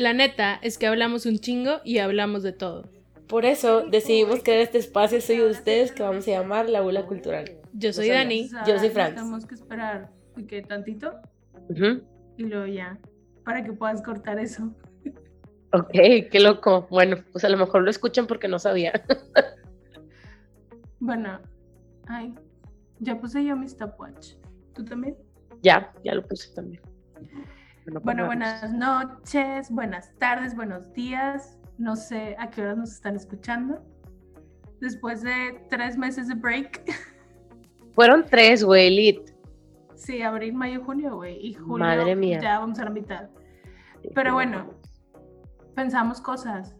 La neta es que hablamos un chingo y hablamos de todo. Por eso decidimos crear este espacio soy de ustedes que vamos a llamar La Bula Cultural. Yo soy Dani. Yo soy Franz. Tenemos que esperar que tantito y luego ya, para que puedas cortar eso. Ok, qué loco. Bueno, pues a lo mejor lo escuchan porque no sabía. Bueno, ay, ya puse yo mi stopwatch. ¿Tú también? ya, ya lo puse también. Bueno, pues, buenas noches, buenas tardes, buenos días. No sé a qué horas nos están escuchando. Después de tres meses de break. Fueron tres, güey, elite. Sí, abril, mayo, junio, güey. Y julio Madre mía. ya vamos a la mitad. Pero bueno, pensamos cosas.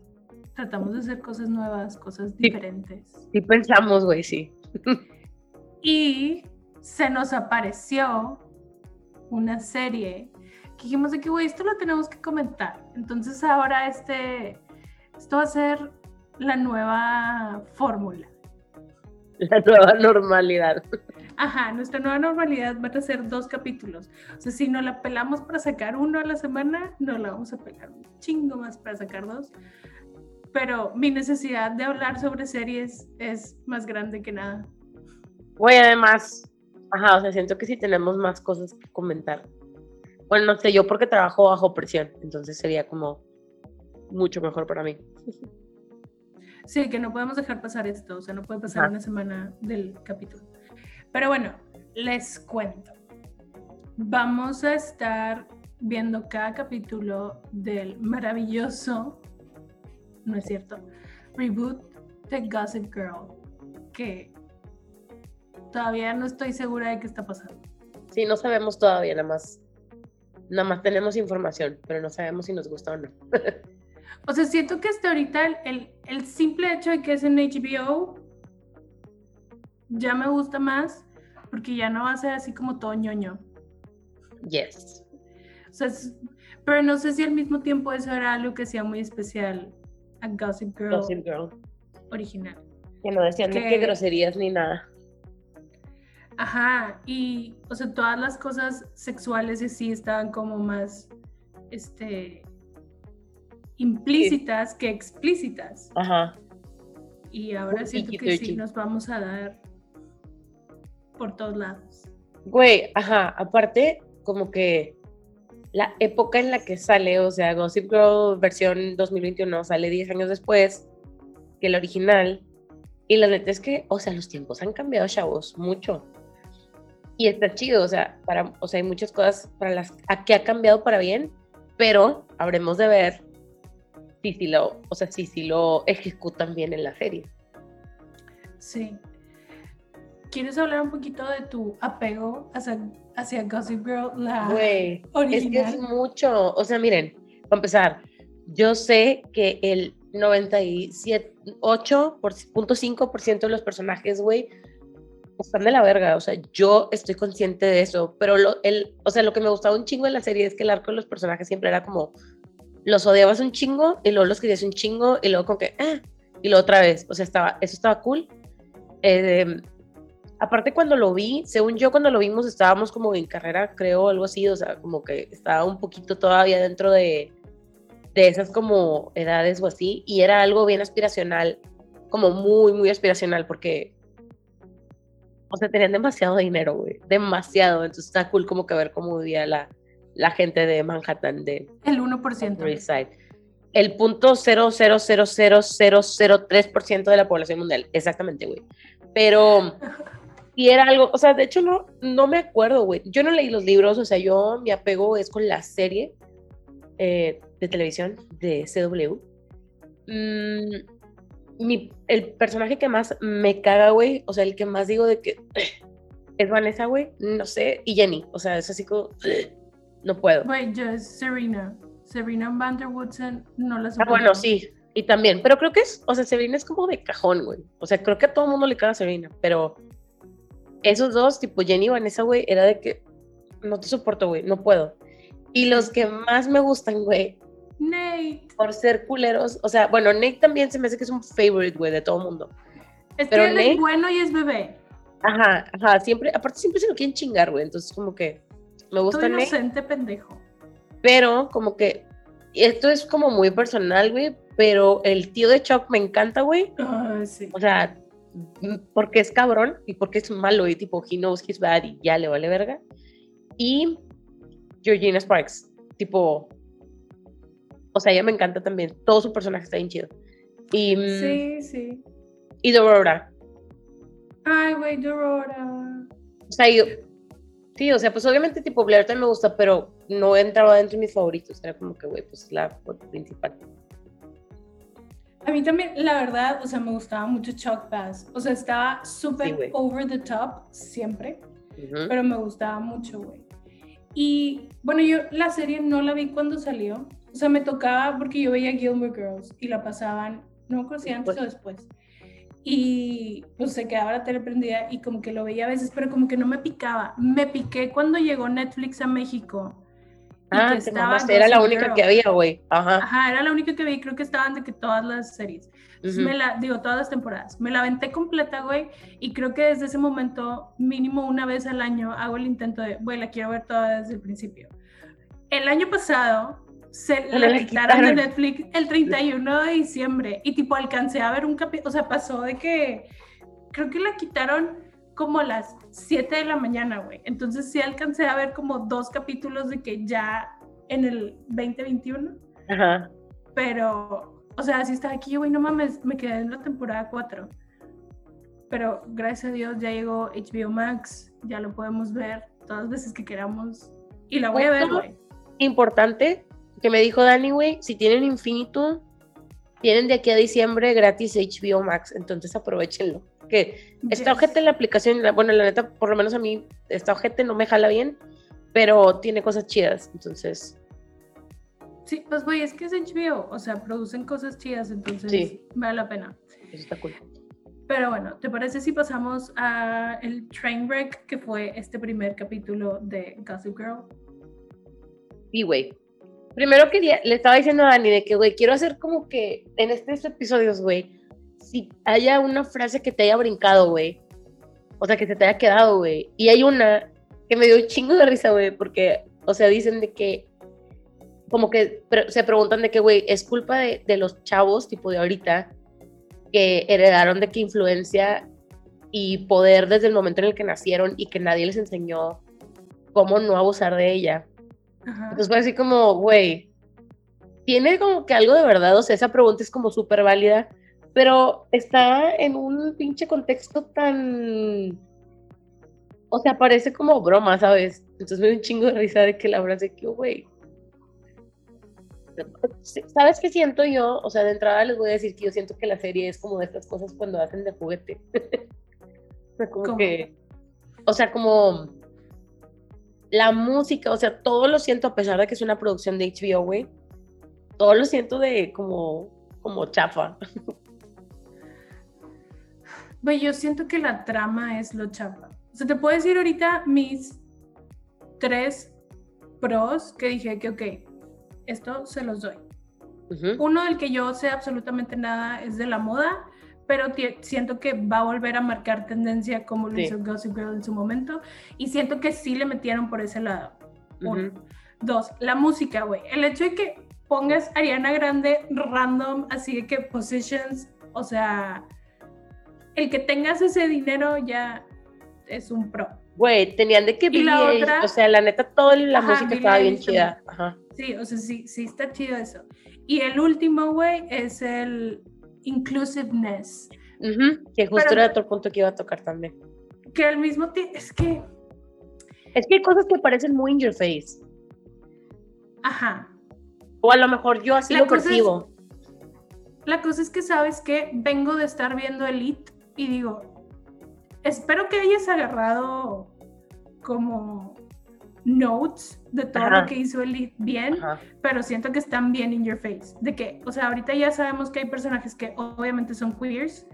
Tratamos de hacer cosas nuevas, cosas diferentes. Sí pensamos, güey, sí. Y se nos apareció una serie dijimos de que, güey, esto lo tenemos que comentar. Entonces ahora este, esto va a ser la nueva fórmula. La nueva normalidad. Ajá, nuestra nueva normalidad van a ser dos capítulos. O sea, si no la pelamos para sacar uno a la semana, no la vamos a pelar un chingo más para sacar dos. Pero mi necesidad de hablar sobre series es más grande que nada. Güey, además, ajá, o sea, siento que sí tenemos más cosas que comentar. Bueno, no sé, yo porque trabajo bajo presión, entonces sería como mucho mejor para mí. Sí, que no podemos dejar pasar esto, o sea, no puede pasar una semana del capítulo. Pero bueno, les cuento. Vamos a estar viendo cada capítulo del maravilloso, no es cierto, reboot de Gossip Girl, que todavía no estoy segura de qué está pasando. Sí, no sabemos todavía, nada más. Nada más tenemos información, pero no sabemos si nos gusta o no. O sea, siento que hasta ahorita el, el, el simple hecho de que es en HBO ya me gusta más porque ya no va a ser así como todo ñoño. Yes. O sea, es- pero no sé si al mismo tiempo eso era algo que hacía muy especial a Gossip Girl Gossip Girl. original. Que no decían de Que- qué groserías ni nada. Ajá, y o sea, todas las cosas sexuales y así estaban como más este implícitas que explícitas. Ajá. Y ahora siento que sí PG-13. nos vamos a dar por todos lados. Güey, ajá, aparte, como que la época en la que sale, o sea, Gossip Girl versión 2021 sale 10 años después que la original. Y la neta es que, o sea, los tiempos han cambiado, chavos, mucho. Y está chido, o sea, para, o sea, hay muchas cosas para las a que ha cambiado para bien, pero habremos de ver si, si lo, o sea, si, si lo ejecutan bien en la serie. Sí. ¿Quieres hablar un poquito de tu apego hacia, hacia Gossip Girl, la Güey, es que original? es mucho. O sea, miren, para empezar, yo sé que el 98.5% de los personajes, güey, están de la verga. O sea, yo estoy consciente de eso. Pero lo, el, o sea, lo que me gustaba un chingo de la serie es que el arco de los personajes siempre era como los odiabas un chingo y luego los querías un chingo y luego como que, ah, y luego otra vez. O sea, estaba, eso estaba cool. Eh, aparte cuando lo vi, según yo cuando lo vimos estábamos como en carrera, creo, algo así, o sea, como que estaba un poquito todavía dentro de, de esas como edades o así, y era algo bien aspiracional, como muy, muy aspiracional, porque, o sea, tenían demasiado dinero, güey, demasiado, entonces está cool como que ver cómo vivía la, la gente de Manhattan, de El Upper 1%. East Side. El punto 0.0000003% de la población mundial, exactamente, güey. Pero y era algo, o sea, de hecho no, no me acuerdo, güey. Yo no leí los libros, o sea, yo mi apego es con la serie eh, de televisión de CW. Mm, mi- el personaje que más me caga, güey, o sea, el que más digo de que es Vanessa, güey, no sé, y Jenny, o sea, es así como, no puedo. Güey, yo es Serena. Serena Van der Woodsen no la Ah, soporto. bueno, sí, y también, pero creo que es, o sea, Serena es como de cajón, güey. O sea, creo que a todo el mundo le caga Serena, pero esos dos, tipo Jenny y Vanessa, güey, era de que no te soporto, güey, no puedo. Y los que más me gustan, güey, Nate. por ser culeros, o sea, bueno, Nate también se me hace que es un favorite, güey, de todo mundo. Es Pero que él Nate- es bueno y es bebé. Ajá, ajá, siempre, aparte siempre se lo quieren chingar, güey, entonces como que me gusta Nate, inocente pendejo. pero como que esto es como muy personal, güey, pero el tío de Chuck me encanta, güey. Sí. O sea, porque es cabrón y porque es malo y tipo, he knows he's bad y ya le vale verga. Y Georgina Sparks, tipo, o sea, ella me encanta también. Todo su personaje está bien chido. Y, mm, Sí, sí. y Dorora. Ay, güey, Dorora. O sea, yo, sí, o sea, pues obviamente tipo Blair también me gusta, pero no entraba dentro de mis favoritos. Era como que, güey, pues es la principal. A mí también, la verdad, o sea, me gustaba mucho Chuck Bass. O sea, estaba súper over the top siempre, pero me gustaba mucho, güey. Y bueno, yo la serie no la vi cuando salió. O sea, me tocaba porque yo veía Gilmore Girls y la pasaban, no me acuerdo si antes o después. Y pues se quedaba la tele prendida y como que lo veía a veces, pero como que no me picaba. Me piqué cuando llegó Netflix a México. Ah, que mamaste, era la única que había, güey. Ajá. Ajá, era la única que vi, creo que estaban de que todas las series. Entonces, Ujú. me la, digo, todas las temporadas. Me la aventé completa, güey, y creo que desde ese momento, mínimo una vez al año, hago el intento de, güey, la quiero ver toda desde el principio. El año pasado, se la la quitaron de. Netflix el 31 de diciembre, y tipo, alcancé a ver un capítulo, o sea, pasó de que, creo que la quitaron como a las 7 de la mañana, güey. Entonces sí alcancé a ver como dos capítulos de que ya en el 2021 Ajá. pero, o sea, si estaba aquí, güey, no mames, me quedé en la temporada 4. Pero gracias a Dios ya llegó HBO Max, ya lo podemos ver todas las veces que queramos. Y la voy a ver, güey. Importante que me dijo Dani, güey, si tienen Infinitum, tienen de aquí a diciembre gratis HBO Max, entonces aprovechenlo. Que está Yes. ojete la aplicación, bueno, la neta, por lo menos a mí, esta ojete no me jala bien, pero tiene cosas chidas, entonces, Sí, pues, güey, es que es HBO, o sea, producen cosas chidas, entonces Sí. vale la pena. eso está cool. Pero bueno, ¿te parece si pasamos a el train wreck que fue este primer capítulo de Gossip Girl? Sí, güey. Primero quería, le estaba diciendo a Dani de que, güey, quiero hacer como que en estos episodios, güey, si haya una frase que te haya brincado, güey, o sea, que se te haya quedado, güey. Y hay una que me dio un chingo de risa, güey, porque, o sea, dicen de que, como que pre- se preguntan de que, güey, es culpa de, de los chavos, tipo de ahorita, que heredaron de que influencia y poder desde el momento en el que nacieron y que nadie les enseñó cómo no abusar de ella. Ajá. Entonces fue así como, güey, tiene como que algo de verdad, o sea, esa pregunta es como súper válida, pero está en un pinche contexto tan, o sea, parece como broma, ¿sabes? Entonces me dio un chingo de risa de que la frase que, güey, ¿sabes qué siento yo? O sea, de entrada les voy a decir que yo siento que la serie es como de estas cosas cuando hacen de juguete. Como ¿Cómo? que, o sea, como la música, o sea, todo lo siento a pesar de que es una producción de HBO, güey. Todo lo siento de como, como chafa. Güey, yo siento que la trama es lo chapa. O sea, te puedo decir ahorita mis tres pros que dije que, ok, esto se los doy. Uno del que yo sé absolutamente nada es de la moda, pero siento que va a volver a marcar tendencia como lo Sí. hizo Gossip Girl en su momento. Y siento que sí le metieron por ese lado. Uno. Ujú. Dos, la música, güey. El hecho de que pongas Ariana Grande random, así de que positions, o sea, el que tengas ese dinero ya es un pro. Güey, tenían de que Y la otra- o sea, la neta, toda la Ajá, música estaba bien chida. Ajá. Sí, o sea, sí, sí está chido eso. Y el último, güey, es el inclusiveness. Que justo Pero- era otro punto que iba a tocar también. Que al mismo tiempo, es que, Es que hay cosas que parecen muy in your face. ajá. O a lo mejor yo así La lo es- percibo. La cosa es que, ¿sabes que Vengo de estar viendo Elite y digo, espero que hayas agarrado como notes de todo Ajá. lo que hizo Elite bien, Ajá. pero siento que están bien in your face. De que, o sea, ahorita ya sabemos que hay personajes que obviamente son queers,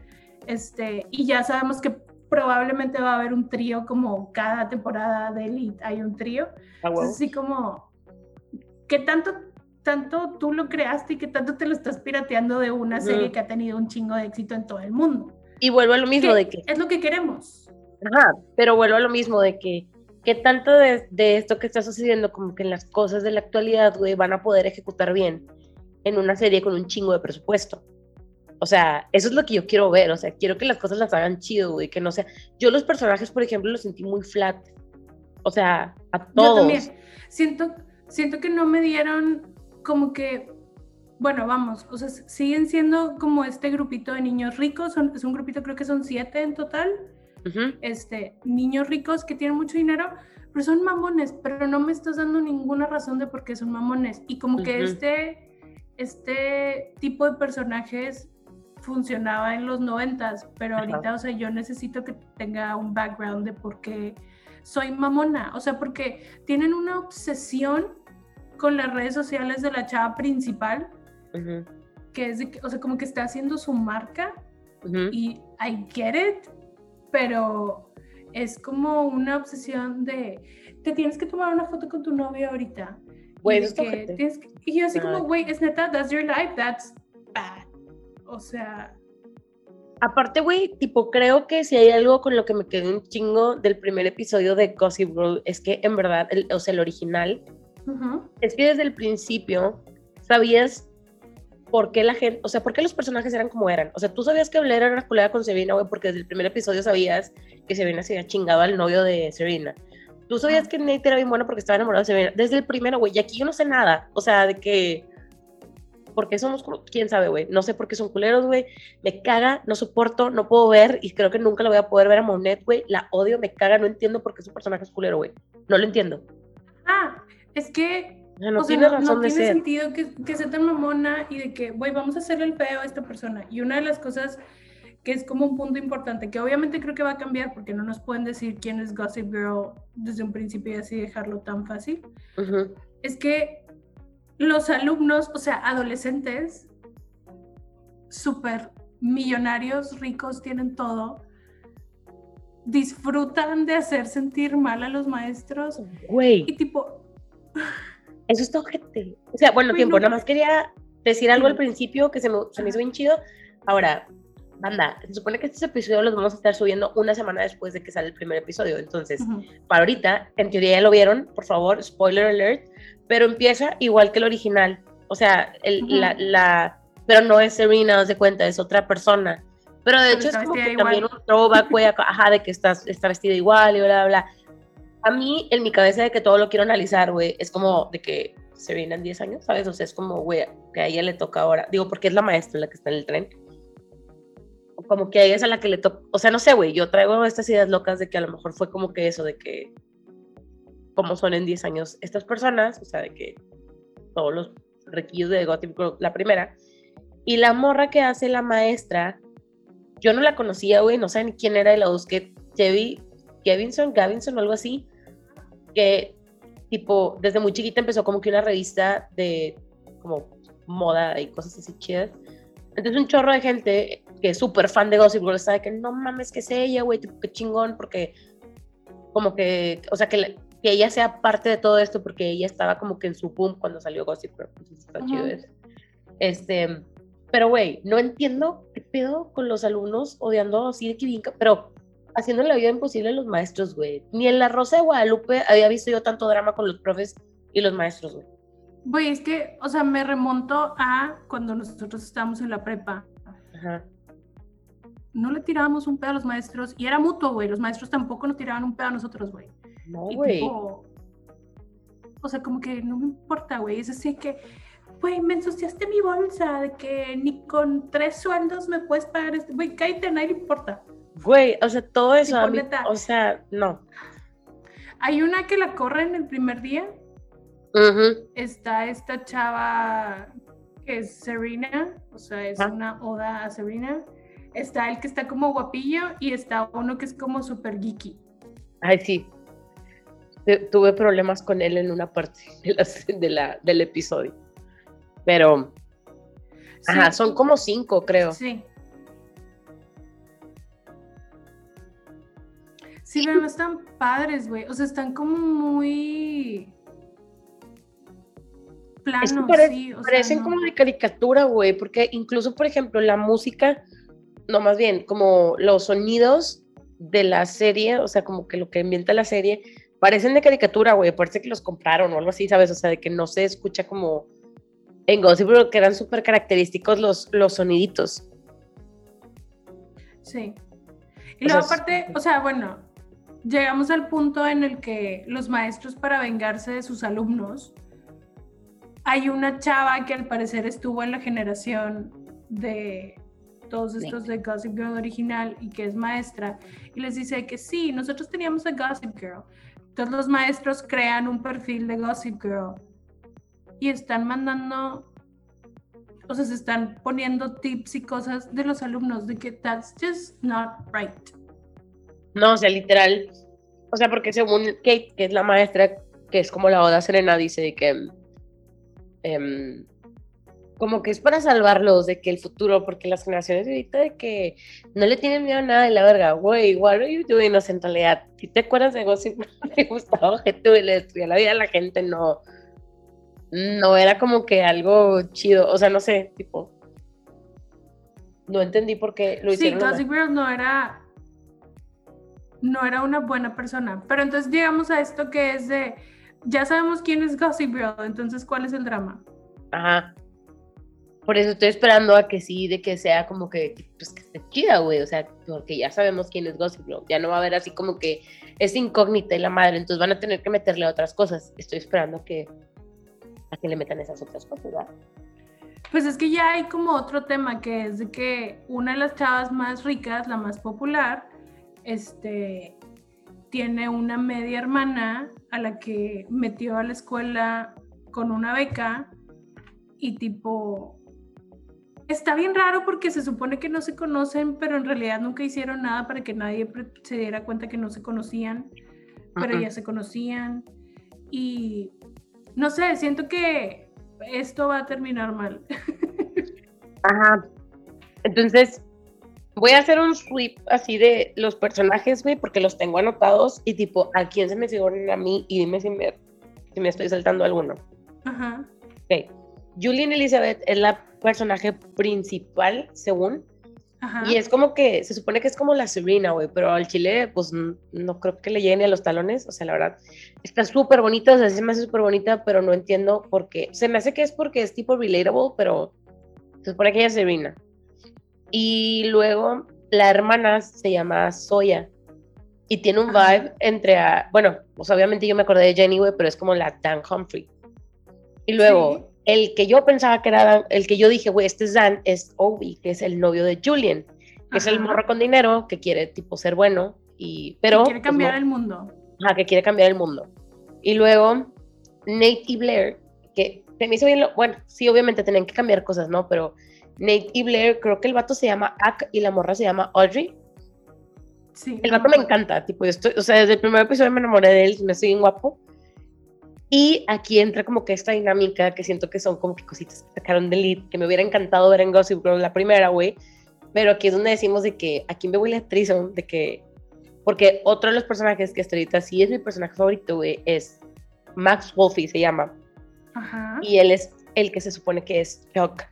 este, y ya sabemos que probablemente va a haber un trío como cada temporada de Elite hay un trío. A huevo. Entonces, así como, ¿qué tanto, tanto tú lo creaste y qué tanto te lo estás pirateando de una serie que ha tenido un chingo de éxito en todo el mundo? Y vuelvo a lo mismo Que de que Es lo que queremos. Ajá, pero vuelvo a lo mismo de que ¿qué tanto de, de esto que está sucediendo, como que en las cosas de la actualidad, güey, van a poder ejecutar bien en una serie con un chingo de presupuesto? O sea, eso es lo que yo quiero ver, o sea, quiero que las cosas las hagan chido, güey, que no sea... Yo los personajes, por ejemplo, los sentí muy flat. O sea, a todos. Yo también. Siento, siento que no me dieron como que bueno, vamos, o sea, siguen siendo como este grupito de niños ricos, son, es un grupito, creo que son siete en total, este, niños ricos que tienen mucho dinero, pero son mamones, pero no me estás dando ninguna razón de por qué son mamones. Y como que este, este tipo de personajes funcionaba en los noventas, pero ahorita, o sea, yo necesito que tenga un background de por qué soy mamona, o sea, porque tienen una obsesión con las redes sociales de la chava principal que es, o sea, como que está haciendo su marca y I get it, pero es como una obsesión de, te tienes que tomar una foto con tu novio ahorita. Güey, y yo así como, güey, es neta, that's your life, that's bad. O sea... Aparte, güey, tipo, creo que si hay algo con lo que me quedé un chingo del primer episodio de Gossip Girl, es que en verdad, o sea, el original, es que desde el principio sabías por qué la gente, o sea, por qué los personajes eran como eran. O sea, tú sabías que Blair era una culera con Serena, güey, porque desde el primer episodio sabías que Serena se había chingado al novio de Serena. Tú sabías que Nate era bien bueno porque estaba enamorado de Serena. Desde el primero, güey, y aquí yo no sé nada. O sea, de que... ¿Por qué somos, quién sabe, güey? No sé por qué son culeros, güey. Me caga, no soporto, no puedo ver y creo que nunca lo voy a poder ver a Monet, güey. La odio, me caga, no entiendo por qué su personaje es culero, güey. No lo entiendo. Ah, es que no tiene razón de tiene sentido que, que sea tan mamona y de que, güey, vamos a hacerle el feo a esta persona. Y una de las cosas que es como un punto importante, que obviamente creo que va a cambiar porque no nos pueden decir quién es Gossip Girl desde un principio y así dejarlo tan fácil, es que los alumnos, o sea, adolescentes, súper millonarios, ricos, tienen todo, disfrutan de hacer sentir mal a los maestros. Güey. Y tipo... Eso es todo gente. O sea, bueno, tiempo, nada más quería decir algo al principio que se me, se me hizo bien chido. Ahora, banda, se supone que estos episodios los vamos a estar subiendo una semana después de que sale el primer episodio. Entonces, para ahorita, en teoría ya lo vieron, por favor, spoiler alert, pero empieza igual que el original. O sea, el, la, la, pero no es Serena, no se cuenta, es otra persona. Pero de hecho es como que también un throwback, güey, ajá, de que estás, está vestida igual y bla, bla, bla a mí, en mi cabeza de que todo lo quiero analizar, güey, es como de que se vienen 10 años, ¿sabes? O sea, es como, güey, que a ella le toca ahora. Digo, porque es la maestra la que está en el tren. Como que a ella es a la que le toca. O sea, no sé, güey, yo traigo estas ideas locas de que a lo mejor fue como que eso, de que. Como son en 10 años estas personas, o sea, de que todos los requisitos de Gothic la primera. Y la morra que hace la maestra, yo no la conocía, güey, no ni quién era y la busqué. Chevy, Kevinson, Gavinson o algo así que tipo, desde muy chiquita empezó como que una revista de como moda y cosas así chidas. Entonces un chorro de gente que es súper fan de Gossip Girl sabe que no mames que es ella, güey, qué chingón, porque como que, o sea, que, que, ella sea parte de todo esto porque ella estaba como que en su boom cuando salió Gossip Girl. Entonces está chido eso. Este, pero güey, no entiendo qué pedo con los alumnos odiando así de que bien, pero haciendo la vida imposible a los maestros, güey. Ni en La Rosa de Guadalupe había visto yo tanto drama con los profes y los maestros, güey. Güey, es que, o sea, me remonto a cuando nosotros estábamos en la prepa. Ajá. No le tirábamos un pedo a los maestros y era mutuo, güey. Los maestros tampoco nos tiraban un pedo a nosotros, güey. No, güey. O sea, como que no me importa, güey. Es así que, güey, me ensuciaste mi bolsa, de que ni con tres sueldos me puedes pagar este. Güey, cállate, a nadie le importa. Güey, o sea, todo eso, o sea, no. Hay una que la corre en el primer día. Está esta chava que es Serena, o sea, es una oda a Serena. Está el que está como guapillo y está uno que es como súper geeky. Ay, sí. Tuve problemas con él en una parte de la, del episodio. Pero, ajá, son como cinco, creo. Sí. Sí, pero no están padres, güey. O sea, están como muy planos, sí. parecen como de caricatura, güey, porque incluso, por ejemplo, la música, no más bien, como los sonidos de la serie, o sea, como que lo que ambienta la serie, parecen de caricatura, güey, parece que los compraron o algo así, ¿sabes? O sea, de que no se escucha como en Gossip Girl, que eran súper característicos los, los soniditos. Sí. Y luego aparte, o sea, bueno, llegamos al punto en el que los maestros para vengarse de sus alumnos, hay una chava que al parecer estuvo en la generación de todos estos de Gossip Girl original y que es maestra, y les dice que sí, nosotros teníamos a Gossip Girl. Entonces los maestros crean un perfil de Gossip Girl y están mandando, o sea, se están poniendo tips y cosas de los alumnos de que that's just not right. No, o sea, literal. O sea, porque según Kate, que es la maestra, que es como la Oda Serena, dice que em, como que es para salvarlos de que el futuro, porque las generaciones de ahorita de que no le tienen miedo a nada de la verga, güey, what are you doing en realidad? Si te acuerdas de Gossip, me gustaba que tú le destruía la vida a la gente, no, no era como que algo chido, o sea, no sé, tipo, no entendí por qué lo hicieron. Sí, Gossip Girl no era, no era una buena persona, pero entonces llegamos a esto que es de, ya sabemos quién es Gossip Girl, entonces, ¿cuál es el drama? Ajá. Por eso estoy esperando a que sí, de que sea como que, pues que esté chida, güey. O sea, porque ya sabemos quién es Gossip Girl. Ya no va a haber así como que es incógnita y la madre. Entonces van a tener que meterle otras cosas. Estoy esperando que, a que le metan esas otras cosas, ¿verdad? Pues es que ya hay como otro tema que es de que una de las chavas más ricas, la más popular, este, tiene una media hermana a la que metió a la escuela con una beca y tipo está bien raro porque se supone que no se conocen, pero en realidad nunca hicieron nada para que nadie se diera cuenta que no se conocían, pero ya se conocían. Y no sé, siento que esto va a terminar mal. Ajá. Entonces, voy a hacer un sweep así de los personajes, güey, porque los tengo anotados y tipo, ¿a quién se me figuran a mí? Y dime si me, si me estoy saltando alguno. Ajá. Ok. Julian Elizabeth es la personaje principal, según. Y es como que, se supone que es como la Serena, güey, pero al chile, pues no creo que le llegue a los talones, o sea, la verdad, está súper bonita, o sea, se me hace súper bonita, pero no entiendo por qué. Se me hace que es porque es tipo relatable, pero se supone que ella es Serena. Y luego, la hermana se llama Soya, y tiene un vibe entre, a, bueno, pues obviamente yo me acordé de Jenny, güey, pero es como la Dan Humphrey. Y luego, el que yo pensaba que era Dan, el que yo dije, güey, este es Dan, es Obi, que es el novio de Julian, que es el morro con dinero, que quiere, tipo, ser bueno, y, pero... Que quiere pues, cambiar el mundo. Ajá, que quiere cambiar el mundo. Y luego, Nate y Blair, que se me hizo bien, lo, bueno, sí, obviamente tenían que cambiar cosas, ¿no? Pero Nate y Blair, creo que el vato se llama Ak y la morra se llama Audrey. Sí. El vato me encanta, tipo, estoy, o sea, desde el primer episodio me enamoré de él, me estoy bien guapo. Y aquí entra como que esta dinámica que siento que son como que cositas que sacaron de lead, que me hubiera encantado ver en Gossip Girl la primera, güey. Pero aquí es donde decimos de que aquí me voy la actriz, de que. Porque otro de los personajes que hasta ahorita sí es mi personaje favorito, güey, es Max Wolfie, se llama. Ajá. Y él es el que se supone que es Chuck.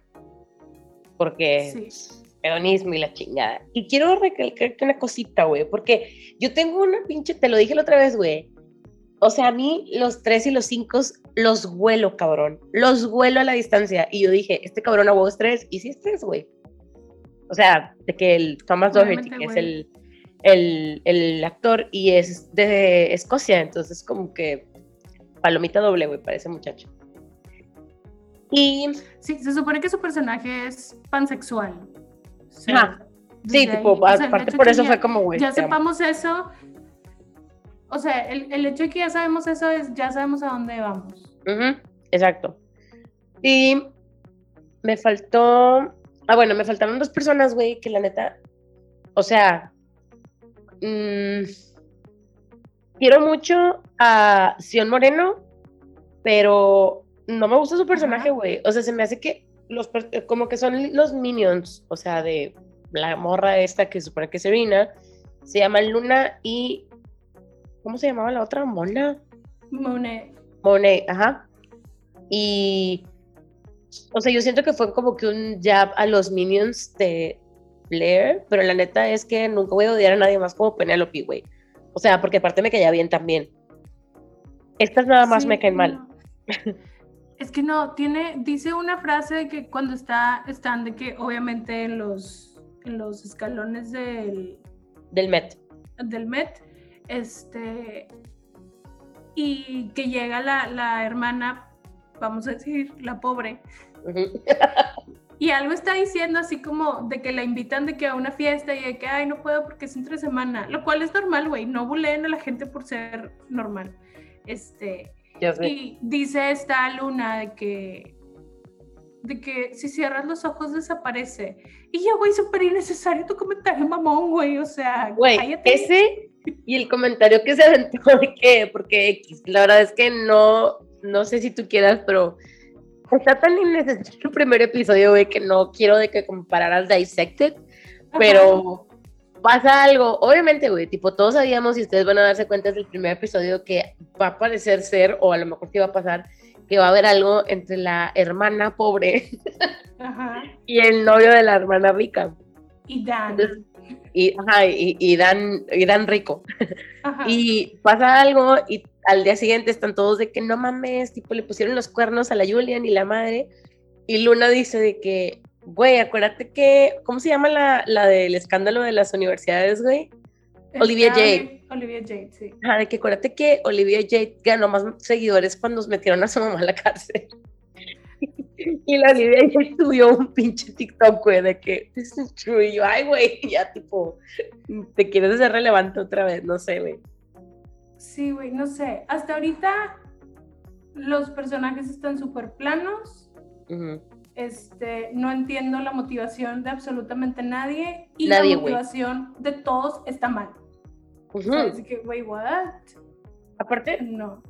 Porque. Sí. Pedonismo y la chingada. Y quiero recalcar una cosita, güey, porque yo tengo una pinche, te lo dije la otra vez, güey, o sea, a mí los tres y los cinco los huelo, cabrón. Los huelo a la distancia. Y yo dije, este cabrón a vos tres. Y sí es tres, güey. O sea, de que el Thomas Doherty, que es el, el, el, actor y es de Escocia. Entonces, como que palomita doble, güey, para ese muchacho. Y. Sí, se supone que su personaje es pansexual. sí, tipo, aparte por eso fue como, güey. Ya sepamos eso, o sea, el, el, hecho de que ya sabemos eso es, ya sabemos a dónde vamos. exacto. Y me faltó, ah, bueno, me faltaron dos personas, güey, que la neta, o sea, mmm, quiero mucho a Sion Moreno, pero no me gusta su personaje, güey. O sea, se me hace que los, como que son los minions, o sea, de la morra esta que supone que es Serena, se llama Luna y ¿Cómo se llamaba la otra? Mona. Monet. Monet, ajá. Y. O sea, yo siento que fue como que un jab a los minions de Blair, pero la neta es que nunca voy a odiar a nadie más como Penelope, güey. O sea, porque aparte me caía bien también. Estas nada más Sí, me caen mal. Es que no, tiene, dice una frase de que cuando está, están de que obviamente en los, en los escalones del, Del Met. del Met, este, y que llega la, la hermana, vamos a decir, la pobre, y algo está diciendo así como de que la invitan de que a una fiesta y de que, ay, no puedo porque es entre semana, lo cual es normal, güey, no buleen a la gente por ser normal. Este, Ya sé. y dice esta luna de que de que si cierras los ojos desaparece. Y yo, güey, súper innecesario tu comentario, mamón, güey. O sea, Güey, cállate. ese y el comentario que se aventó de que, porque la verdad es que no, no sé si tú quieras, pero está tan innecesario el primer episodio, güey, que no quiero de que compararas Dissected, Ajá. pero pasa algo, obviamente, güey, tipo, todos sabíamos y ustedes van a darse cuenta desde el primer episodio que va a parecer ser, o a lo mejor sí va a pasar, que va a haber algo entre la hermana pobre Ajá. y el novio de la hermana rica. Y Dan. Entonces, Y, ajá, y, y dan, y dan rico. Ajá. Y pasa algo y al día siguiente están todos de que no mames, tipo le pusieron los cuernos a la Julian y la madre. Y Luna dice de que, güey, acuérdate que, ¿cómo se llama la, la del escándalo de las universidades, güey? Olivia Jade. Olivia Jade, sí. Ajá, de que acuérdate que Olivia Jade ganó más seguidores cuando metieron a su mamá a la cárcel. Y la Olivia Jade subió un pinche TikTok, güey, de que this is true. Y yo, ay, güey, ya tipo, te quieres hacer relevante otra vez, no sé, güey. Sí, güey, no sé. Hasta ahorita los personajes están súper planos. Ujú. Este, no entiendo la motivación de absolutamente nadie. Y Nadie, la motivación de todos está mal. Ujú. O sea, es de que, güey, what? Aparte, No.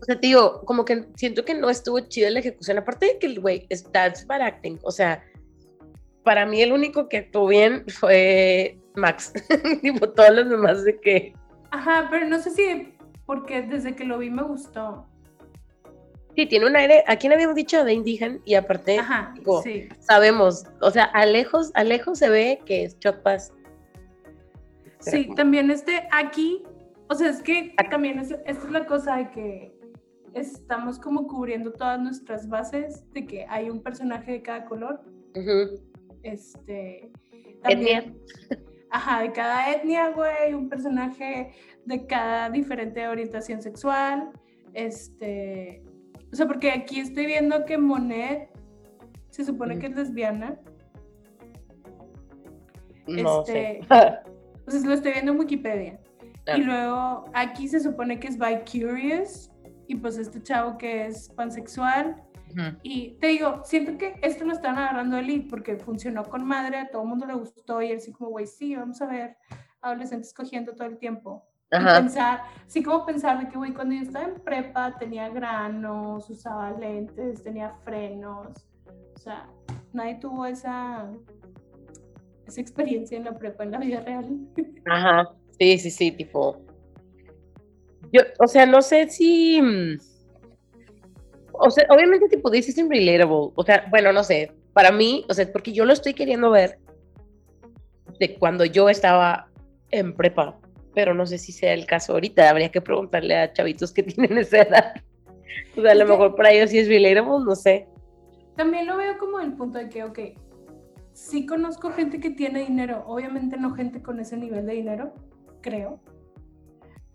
o sea, te digo, como que siento que no estuvo chida la ejecución. Aparte de que el güey, es that's bad acting. O sea, para mí el único que actuó bien fue Max. tipo, todos los demás de que. Ajá, pero no sé si porque desde que lo vi me gustó. Sí, tiene un aire. ¿A quién habíamos dicho de indígena? Y aparte, Ajá, tipo, sí. sabemos, o sea, a lejos, a lejos se ve que es Bass. Sí, también este aquí, o sea, es que Aquí. también es, esta es la cosa de que estamos como cubriendo todas nuestras bases, de que hay un personaje de cada color, este, Etnia. también, ajá, de cada etnia, güey, un personaje de cada diferente orientación sexual, este, o sea, porque aquí estoy viendo que Monet se supone Mm. que es lesbiana, No Este, sé. o sea, lo estoy viendo en Wikipedia. Ah. Y luego aquí se supone que es by curious y pues este chavo que es pansexual. Y te digo, siento que esto lo están agarrando elite porque funcionó con madre, a todo el mundo le gustó y él así como, güey, sí, vamos a ver adolescentes cogiendo todo el tiempo. Y Ajá. pensar, sí como pensar de que, güey, cuando yo estaba en prepa tenía granos, usaba lentes, tenía frenos. O sea, nadie tuvo esa, esa experiencia en la prepa, en la vida real. Ajá, sí, sí, sí, tipo. Yo, o sea, no sé si. mm, O sea, obviamente, tipo, this isn't relatable. O sea, bueno, no sé. Para mí, o sea, porque yo lo estoy queriendo ver de cuando yo estaba en prepa, pero no sé si sea el caso ahorita. Habría que preguntarle a chavitos que tienen esa edad. O sea, a lo mejor para ellos sí es relatable, no sé. También lo veo como el punto de que, ok, sí conozco gente que tiene dinero, obviamente no gente con ese nivel de dinero, creo,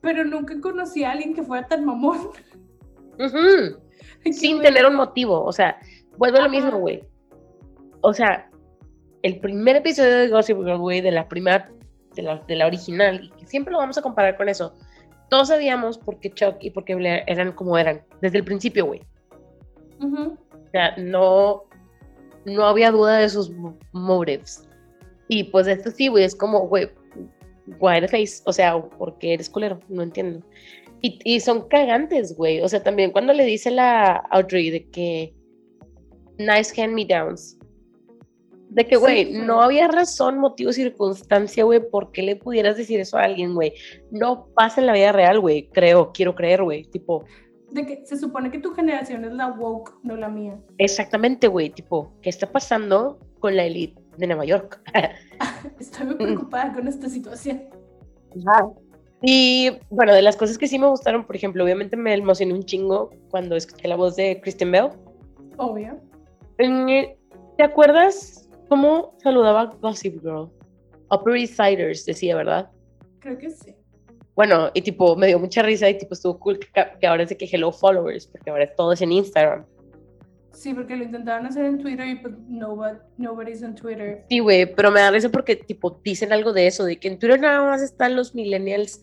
pero nunca conocí a alguien que fuera tan mamón. Sin tener un motivo. O sea, vuelvo a lo mismo, güey. O sea, el primer episodio de Gossip Girl, güey, de la primera, de la, de la original, y siempre lo vamos a comparar con eso. Todos sabíamos por qué Chuck y por qué Blair eran como eran, desde el principio, güey. ujú, O sea, no, no había duda de sus mo- motives. Y pues esto sí, güey, es como, güey, why the face? O sea, porque eres culero, no entiendo. Y, y son cagantes, güey. O sea, también cuando le dice la Audrey de que nice hand me downs. De que, Sí, güey, no había razón, motivo, circunstancia, güey, por qué le pudieras decir eso a alguien, güey. No pasa en la vida real, güey. Creo, quiero creer, güey. Tipo, De que se supone que tu generación es la woke, no la mía. exactamente, güey. Tipo, ¿qué está pasando con la elite de Nueva York? Estoy muy preocupada con esta situación. Ajá. Y bueno, de las cosas que sí me gustaron, por ejemplo, obviamente me emocioné un chingo cuando escuché la voz de Kristen Bell. Obvio. Eh, ¿Te acuerdas cómo saludaba Gossip Girl? Upper East Siders decía, ¿verdad? Creo que sí. Bueno, y tipo, me dio mucha risa y tipo, estuvo cool que, que ahora es de que Hello Followers, porque ahora todo es en Instagram. Sí, porque lo intentaban hacer en Twitter y pues nobody, nobody's on Twitter. Sí, güey, pero me da risa porque, tipo, dicen algo de eso, de que en Twitter nada más están los millennials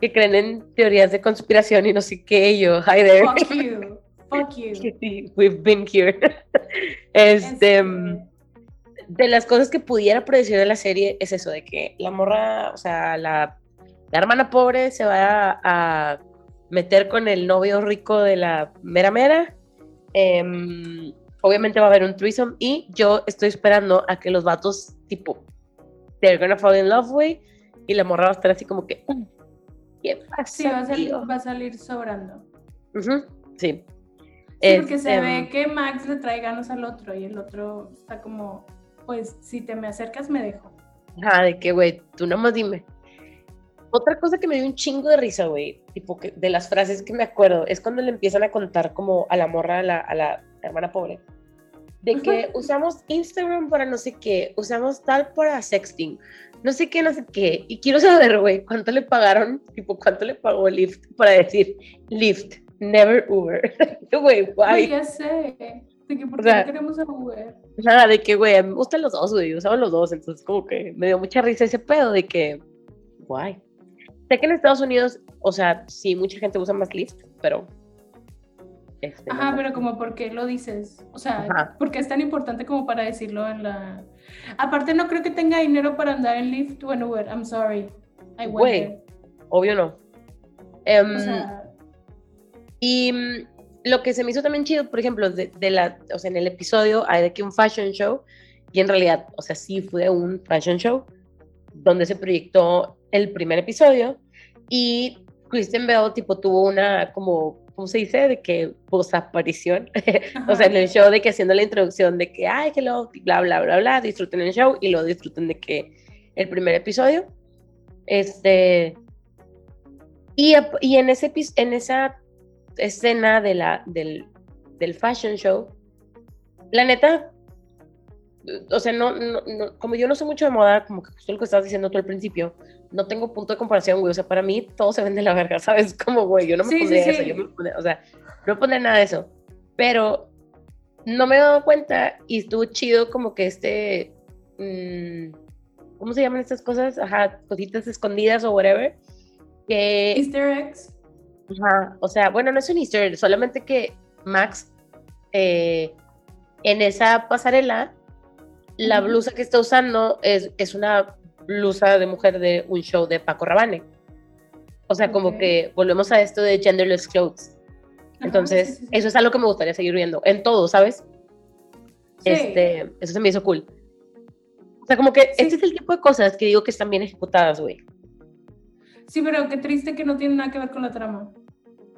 que creen en teorías de conspiración y no sé qué, yo, hi there. Fuck you. Fuck you. Sí, we've been here. Este, mm, de las cosas que pudiera predecir de la serie es eso, de que la morra, o sea, la, la hermana pobre se va a, a meter con el novio rico de la mera mera. Em, obviamente va a haber un threesome y yo estoy esperando a que los vatos, tipo, they're gonna fall in love, way, y la morra va a estar así como que, "Mm, ¿qué pasa? Sí, va a, salir, tío?" va a salir sobrando. Sí. Sí, porque se Este, ve que Max le trae ganas al otro y el otro está como, pues si te me acercas me dejo. Ajá, de que, güey, tú nomás dime. Otra cosa que me dio un chingo de risa, güey, tipo que de las frases que me acuerdo, es cuando le empiezan a contar como a la morra, a la, a la hermana pobre, de que usamos Instagram para no sé qué, usamos tal para sexting, no sé qué, no sé qué. Y quiero saber, güey, cuánto le pagaron, tipo, cuánto le pagó Lyft para decir Lyft, never Uber. Güey, guay. ya sé. De que por O qué sea, no queremos a Uber. Nada, de que, güey, me gustan los dos, güey, usaba los dos, entonces como que me dio mucha risa ese pedo de que, guay. Sé que en Estados Unidos, o sea, sí, mucha gente usa más Lyft, pero... este, Ajá, no. pero como por qué lo dices. O sea, Ajá. ¿por qué es tan importante como para decirlo en la... Aparte no creo que tenga dinero para andar en Lyft o en Uber. I'm sorry. I Güey. Obvio no. Em, O sea, Y mm, lo que se me hizo también chido, por ejemplo, de, de la, o sea, en el episodio hay de que un fashion show, y en realidad, o sea, sí fue un fashion show, donde se proyectó el primer episodio, y Kristen Bell, tipo, tuvo una, como, ¿cómo se dice? De que posaparición, o sea, en el show, de que haciendo la introducción de que, ay, hello, bla, bla, bla, bla, disfruten el show, y luego disfruten de que el primer episodio, este, y, y en, ese, en esa escena de la, del, del fashion show, la neta, o sea, no, no, no- como yo no sé mucho de moda, como que justo lo que estabas diciendo tú al principio, no tengo punto de comparación, güey, o sea, para mí todo se vende la verga, ¿sabes? Como, güey, yo no me Sí, sí, pondría eso, sí. yo me pondría- o sea, no me pondría nada de eso, pero no me he dado cuenta y estuvo chido como que este, mm, ¿cómo se llaman estas cosas? Ajá, cositas escondidas o whatever, que... Easter eggs. Ajá, o sea, bueno, no es un easter solamente que Max eh, en esa pasarela, la blusa que está usando es, es una blusa de mujer de un show de Paco Rabanne. O sea, como Ok. que volvemos a esto de genderless clothes. Ajá, Entonces, sí, sí, sí. eso es algo que me gustaría seguir viendo en todo, ¿sabes? Este, eso se me hizo cool. O sea, como que este es el tipo de cosas que digo que están bien ejecutadas, güey. Sí, pero qué triste que no tiene nada que ver con la trama.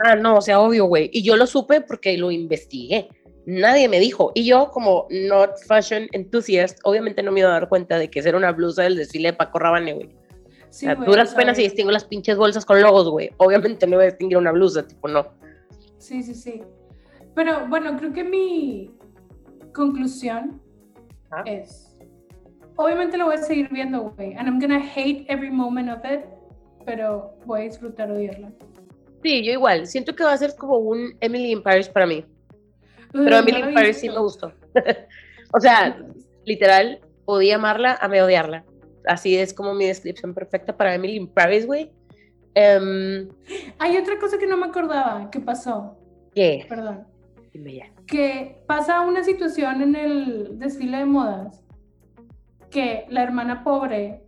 Ah, no, o sea, obvio, güey. Y yo lo supe porque lo investigué. Nadie me dijo. Y yo, como not fashion enthusiast, obviamente no me iba a dar cuenta de que era una blusa del desfile de Paco Rabanne, güey. Sí, o sea, güey, duras penas y distingo las pinches bolsas con logos, güey. Obviamente no iba a distinguir una blusa, tipo, no. Sí, sí, sí. Pero bueno, creo que mi conclusión Ajá. es, obviamente lo voy a seguir viendo, güey, and I'm gonna hate every moment of it, pero voy a disfrutar odiarla. Sí, yo igual. Siento que va a ser como un Emily in Paris para mí. Pero no Emily lo in Paris sí me gustó. o sea, literal, odié amarla, amé odiarla. Así es como mi descripción perfecta para Emily in Paris, güey. Em, Hay otra cosa que no me acordaba que pasó, ¿Qué? perdón, Dime ya. que pasa una situación en el desfile de modas que la hermana pobre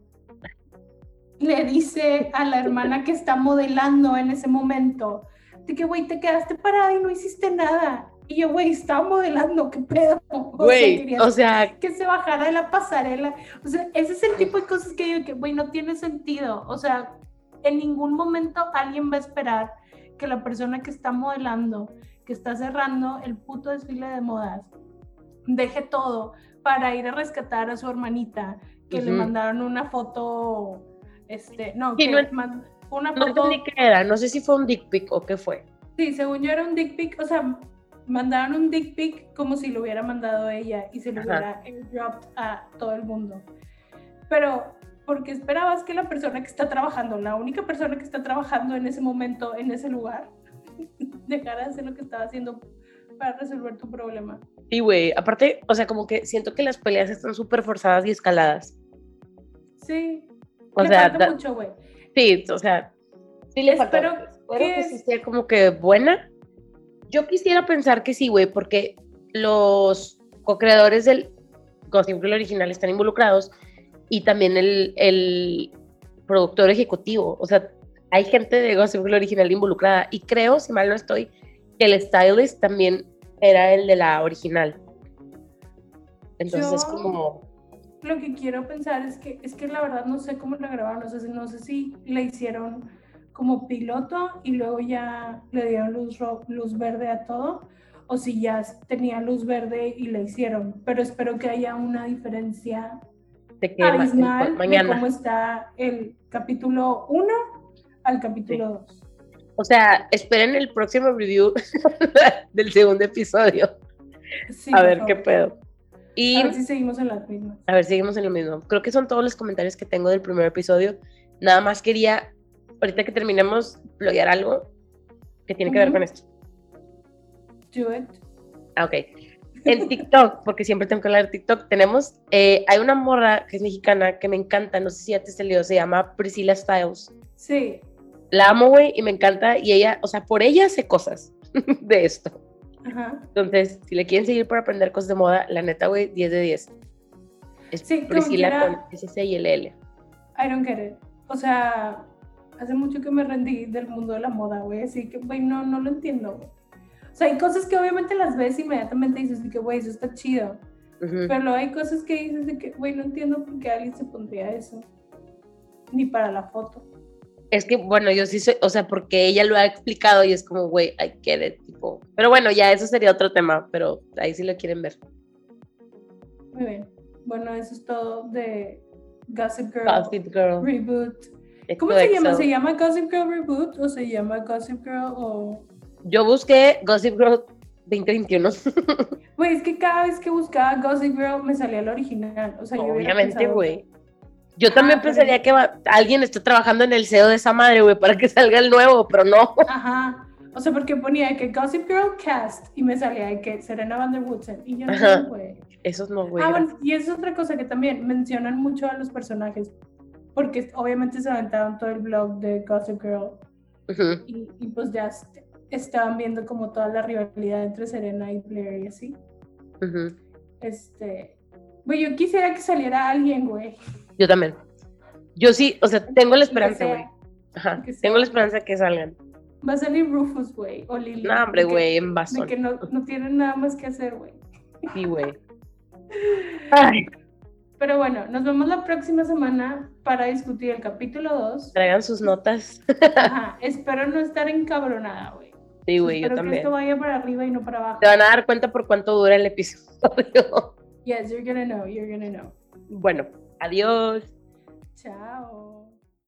le dice a la hermana que está modelando en ese momento de que, güey, te quedaste parada y no hiciste nada. Y yo, güey, estaba modelando, ¿qué pedo? Güey, o sea, que se bajara de la pasarela. O sea, ese es el tipo de cosas que digo que, güey, no tiene sentido. O sea, en ningún momento alguien va a esperar que la persona que está modelando, que está cerrando el puto desfile de modas, deje todo para ir a rescatar a su hermanita, que le mandaron una foto, este, no, Sí, que no man- una No foto. qué era, no sé si fue un dick pic o qué fue. Sí, según yo era un dick pic, o sea, mandaron un dick pic como si lo hubiera mandado ella y se lo Ajá. hubiera airdropped a todo el mundo. Pero, porque esperabas que la persona que está trabajando, la única persona que está trabajando en ese momento, en ese lugar, dejara de hacer lo que estaba haciendo para resolver tu problema. Sí, güey, aparte, o sea, como que siento que las peleas están súper forzadas y escaladas. Sí, O le sea, falta da- mucho, güey. sí, o sea, sí le falta. Espero Espero que que sí sea como que buena. Yo quisiera pensar que sí, güey, porque los co-creadores del Gossip Girl original están involucrados y también el, el productor ejecutivo. O sea, hay gente de Gossip Girl original involucrada y creo, si mal no estoy, que el stylist también era el de la original. Entonces es Yo- como, Lo que quiero pensar es que, es que la verdad no sé cómo la grabaron, no sé, si- no sé si la hicieron como piloto y luego ya le dieron luz, luz verde a todo, o si ya tenía luz verde y la hicieron, pero espero que haya una diferencia de que de cómo está el capítulo 1 al capítulo 2. O sea, esperen el próximo review del segundo episodio. Sí, a ver qué pedo. Y A ver si seguimos en las mismas. a ver, seguimos en lo mismo. Creo que son todos los comentarios que tengo del primer episodio. Nada más quería, ahorita que terminemos, bloguear algo que tiene que ver Ujú. con esto. Do it. Ah, ok. En TikTok, porque siempre tengo que hablar de TikTok, tenemos, eh, hay una morra que es mexicana que me encanta, no sé si ya te salió, se llama Priscilla Styles. Sí. La amo, güey, y me encanta, y ella, o sea, por ella hace cosas de esto. Ajá. Entonces, si le quieren seguir para aprender cosas de moda, la neta, güey, 10 de 10. Es Sí, Priscila quiera. con SC y LL. I don't get it. O sea, hace mucho que me rendí del mundo de la moda, güey. Así que, güey, no, no lo entiendo, güey. O sea, hay cosas que obviamente las ves y inmediatamente dices de que, güey, eso está chido. Ujú. Pero luego hay cosas que dices de que, güey, no entiendo por qué alguien se pondría eso. Ni para la foto. Es que, bueno, yo sí soy, o sea, porque ella lo ha explicado y es como, güey, I get it, tipo. Pero bueno, ya eso sería otro tema, pero ahí sí lo quieren ver. Muy bien. Bueno, eso es todo de Gossip Girl Gossip Girl. Reboot. ¿Cómo se llama? ¿Se llama Gossip Girl Reboot o se llama Gossip Girl o...? Yo busqué Gossip Girl 2021. Güey, es que cada vez que buscaba Gossip Girl me salía el original. O sea, Obviamente, pensado- güey. Yo también Ah, pero- pensaría que va- alguien está trabajando en el SEO de esa madre, güey, para que salga el nuevo, pero no. Ajá. O sea, porque ponía de que Gossip Girl cast y me salía de que Serena Van der Woodsen. Y yo no, güey. Esos no, güey. Ah, bueno, y es otra cosa que también mencionan mucho a los personajes. Porque obviamente se aventaron todo el blog de Gossip Girl. Ujú. Y, y pues ya est- estaban viendo como toda la rivalidad entre Serena y Blair y así. Ujú. Este. Güey, yo quisiera que saliera alguien, güey. Yo también. Yo sí, o sea, tengo la esperanza, güey. Ajá. Tengo la esperanza de que salgan. Va a salir Rufus, güey. O Lily. No, hombre, de güey, en De bastón. que no, no tienen nada más que hacer, güey. Sí, güey. Pero bueno, nos vemos la próxima semana para discutir el capítulo 2. traigan sus notas. Ajá, espero no estar encabronada, güey. Sí, güey, yo espero que también. esto vaya para arriba y no para abajo. Te van a dar cuenta por cuánto dura el episodio. Yes, you're gonna know, you're gonna know. Bueno, adiós. Chao.